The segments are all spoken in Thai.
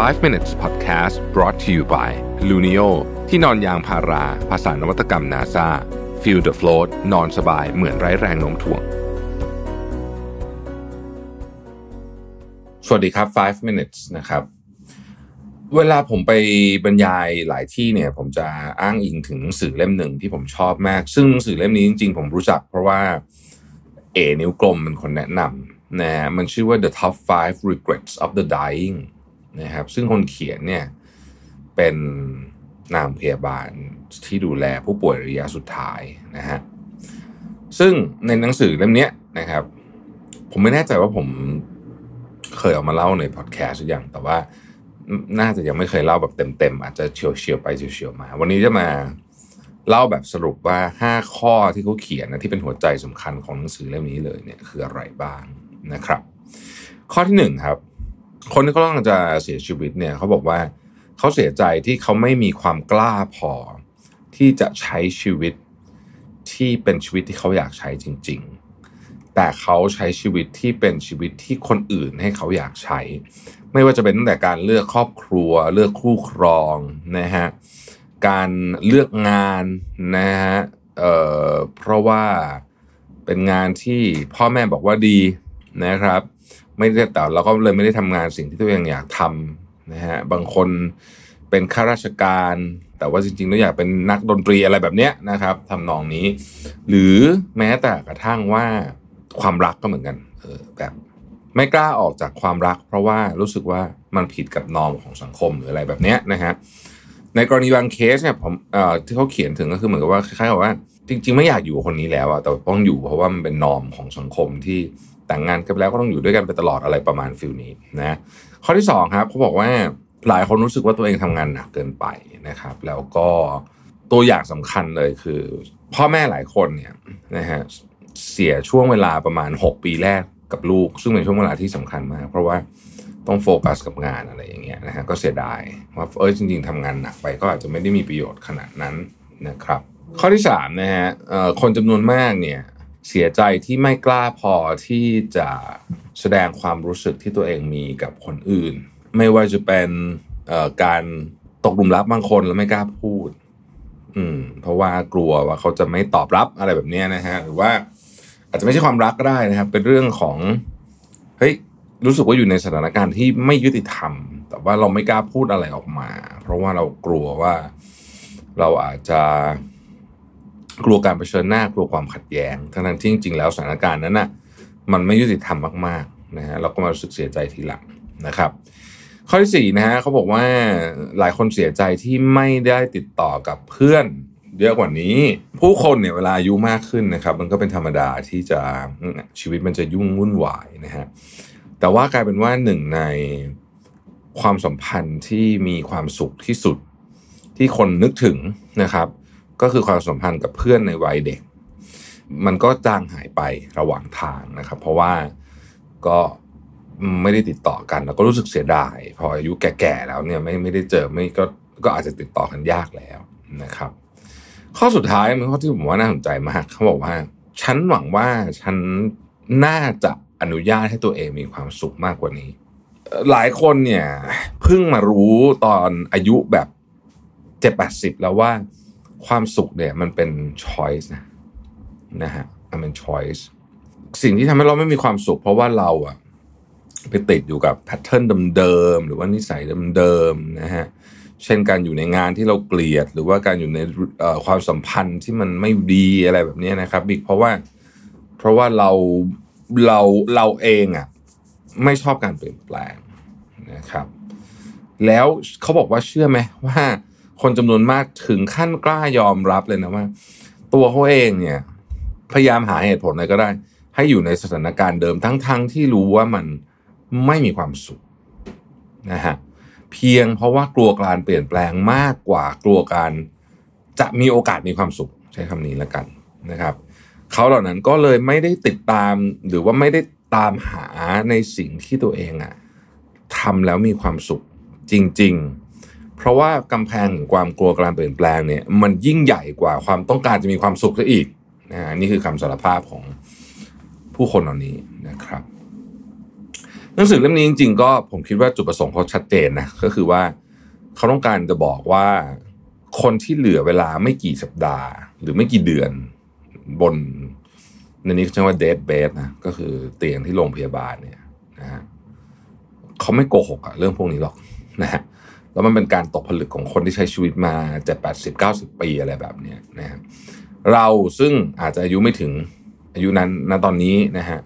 5 minutes podcast brought to you by Luno ที่นอนยางพารา ภาษานวัตกรรม NASA feel the float นอนสบายเหมือนไร้แรงโน้มถ่วง สวัสดีครับ 5 minutes นะครับ เวลาผมไปบรรยายหลายที่เนี่ย ผมจะอ้างอิงถึงหนังสือเล่มหนึ่งที่ผมชอบมาก ซึ่งหนังสือเล่มนี้จริงๆ ผมรู้จักเพราะว่าเอนิ้วกลมเป็นคนแนะนำนะมันชื่อว่า The Top 5 Regrets of the Dying นะครับ ซึ่งคนเขียนเนี่ยเป็นนางพยาบาลที่ดูแลผู้ป่วยระยะสุดท้ายนะฮะซึ่งในหนังสือเล่มนี้นะครับ ผมไม่แน่ใจว่าผมเคยเอามาเล่าในพอดแคสต์หรือยังแต่ว่าน่าจะยังไม่เคยเล่าแบบเต็มๆ อาจจะเฉียวเฉียวไปเฉียวเฉียวมา วันนี้จะมาเล่าแบบสรุปว่า 5 ข้อที่เขาเขียนนะที่เป็นหัวใจสำคัญของหนังสือเล่มนี้เลยเนี่ยคืออะไรบ้างนะครับ ข้อที่หนึ่งครับ คนที่เขากำลังจะเสียชีวิตเนี่ยเขาบอกว่าเขาเสียใจที่เขาไม่มีความกล้าพอ ที่จะใช้ชีวิตที่เป็นชีวิตที่เขาอยากใช้จริง ๆ แต่เขาใช้ชีวิตที่เป็นชีวิตที่คนอื่นให้เขาอยากใช้ ไม่ว่าจะเป็นตั้งแต่การเลือกครอบครัว เลือกคู่ครองนะฮะการเลือกงานนะฮะเอ่อเพราะว่าเป็นงานที่พ่อแม่บอกว่าดีนะครับ ไม่ได้แต่เราก็เลยไม่ได้ทำงานสิ่งที่ตัวเองอยากทำนะฮะบางคนเป็นข้าราชการ แต่ว่าจริงๆแล้วอยากเป็นนักดนตรีอะไรแบบเนี้ยนะครับทำนองนี้ หรือแม้แต่กระทั่งว่าความรักก็เหมือนกันเออแบบไม่กล้าออกจากความรัก เพราะว่ารู้สึกว่ามันผิดกับนอมของสังคมหรืออะไรแบบเนี้ยนะฮะในกรณีบางเคสเนี่ยผมเอ่อที่เขาเขียนถึงก็คือเหมือนกับว่าคล้ายๆกับว่า จริง ๆ ไม่อยากอยู่คนนี้แล้วอะแต่ต้องอยู่เพราะว่ามันเป็นนอมของสังคมที่แต่งงานกันแล้วก็ต้องอยู่ด้วยกันไปตลอดอะไรประมาณฟิลนี้นะข้อที่สองครับเขาบอกว่าหลายคนรู้สึกว่าตัวเองทำงานหนักเกินไปนะครับ แล้วก็ตัวอย่างสำคัญเลยคือ พ่อแม่หลายคนเนี่ยนะฮะเสียช่วงเวลาประมาณ 6 ปีแรกกับลูก ซึ่งเป็นช่วงเวลาที่สำคัญมาก เพราะว่าต้องโฟกัสกับงานอะไรอย่างเงี้ยนะฮะก็เสียดายว่าเออจริง ๆทำงานหนักไปก็อาจจะไม่ได้มีประโยชน์ขนาดนั้นนะครับ ข้อที่สามนะฮะคนจำนวนมากเนี่ย เสียใจที่ไม่กล้าพอที่จะแสดงความรู้สึกที่ตัวเองมีกับคนอื่น ไม่ว่าจะเป็นการตกหลุมรักบางคนแล้วไม่กล้าพูด อืม เพราะว่ากลัวว่าเขาจะไม่ตอบรับอะไรแบบนี้นะฮะ หรือว่าอาจจะไม่ใช่ความรักก็ได้นะครับ เป็นเรื่องของ เฮ้ย รู้สึกว่าอยู่ในสถานการณ์ที่ไม่ยุติธรรม แต่ว่าเราไม่กล้าพูดอะไรออกมา เพราะว่าเรากลัวว่าเราอาจจะ กลัวการเผชิญหน้ากลัวความขัดแย้ง ทั้งนั้นที่จริงๆแล้วสถานการณ์นั้นนะ่ะมันไม่ยุติธรรมมากๆนะฮะเราก็มารู้สึกเสียใจทีหลังนะครับ ข้อที่สี่นะฮะเขาบอกว่าหลายคนเสียใจที่ไม่ได้ติดต่อกับเพื่อนเยอะกว่านี้ ผู้คนเนี่ยเวลาอายุมากขึ้นนะครับ มันก็เป็นธรรมดาที่จะชีวิตมันจะยุ่งวุ่นวายนะฮะแต่ว่ากลายเป็นว่าหนึ่งในความสัมพันธ์ที่มีความสุขที่สุดที่คนนึกถึงนะครับ ก็คือความสัมพันธ์กับเพื่อนในวัยเด็ก มันก็จางหายไประหว่างทางนะครับ เพราะว่าก็ไม่ได้ติดต่อกัน แล้วก็รู้สึกเสียดาย พออายุแก่ๆแล้วเนี่ยไม่ไม่ได้เจอไม่ก็ก็อาจจะติดต่อกันยากแล้วนะครับ ข้อสุดท้ายมันข้อที่ผมว่าน่าสนใจมากเขาบอกว่า ฉันหวังว่าฉันน่าจะอนุญาตให้ตัวเองมีความสุขมากกว่านี้ หลายคนเนี่ยเพิ่งมารู้ตอนอายุแบบเจ็ดแปดสิบแล้วว่า ความสุขเนี่ยมันเป็น choice นะนะฮะมันเป็น choice สิ่งที่ทำให้เราไม่มีความสุข เพราะว่าเราอะไปติดอยู่กับแพทเทิร์นเดิมๆหรือว่านิสัยเดิมๆนะฮะเช่นการอยู่ในงานที่เราเกลียด หรือว่าการอยู่ในความสัมพันธ์ที่มันไม่ดีอะไรแบบนี้นะครับบิ๊กเพราะว่าเพราะว่าเราเราเราเองอะ่ะไม่ชอบการเปลี่ยนแปลงนะครับ แล้วเขาบอกว่าเชื่อไหมว่า คนจำนวนมากถึงขั้นกล้ายอมรับเลยนะว่า ตัวเขาเองเนี่ย พยายามหาเหตุผลอะไรก็ได้ ให้อยู่ในสถานการณ์เดิมทั้งๆทที่รู้ว่ามันไม่มีความสุขนะฮะเพียงเพราะว่ากลัวการเปลี่ยนแปลงมากกว่ากลัวการจะมีโอกาสมีความสุข ใช้คำนี้แล้วกันนะครับเขาเหล่านั้นก็เลยไม่ได้ติดตามหรือว่าไม่ได้ตามหาในสิ่งที่ตัวเองอะทำแล้วมีความสุขจริง ๆ เพราะว่ากำแพงของความกลัวการเปลี่ยนแปลงเนี่ยมันยิ่งใหญ่กว่าความต้องการจะมีความสุขซะอีกนะนี่คือคำสารภาพของผู้คนเหล่านี้นะครับหนังสือเล่มนี้จริงๆก็ผมคิดว่าจุดประสงค์เขาชัดเจนนะก็คือว่าเขาต้องการจะบอกว่าคนที่เหลือเวลาไม่กี่สัปดาห์ หรือไม่กี่เดือนบนในนี้เขาเรียกว่าเดทเบสนะก็คือเตียงที่โรงพยาบาลเนี่ยนะฮะเขาไม่โกหกอะเรื่องพวกนี้หรอกนะฮะ แล้วมันเป็นการตกผลึกของคนที่ใช้ชีวิตมาเจ็ดแปดสิบเก้าสิบปีอะไรแบบเนี้ยนะฮะเราซึ่งอาจจะอายุไม่ถึงอายุนั้นณตอนนี้นะฮะ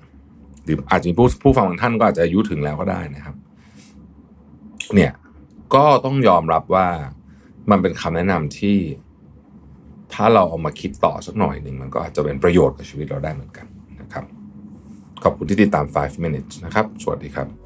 หรืออาจจะมีผู้ผู้ฟังบางท่านก็อาจจะอายุถึงแล้วก็ได้นะครับ เนี่ยก็ต้องยอมรับว่ามันเป็นคำแนะนำที่ ถ้าเราเอามาคิดต่อสักหน่อยหนึ่งมันก็อาจจะเป็นประโยชน์กับชีวิตเราได้เหมือนกันนะครับ ขอบคุณที่ติดตาม 5 minutes นะครับ สวัสดีครับ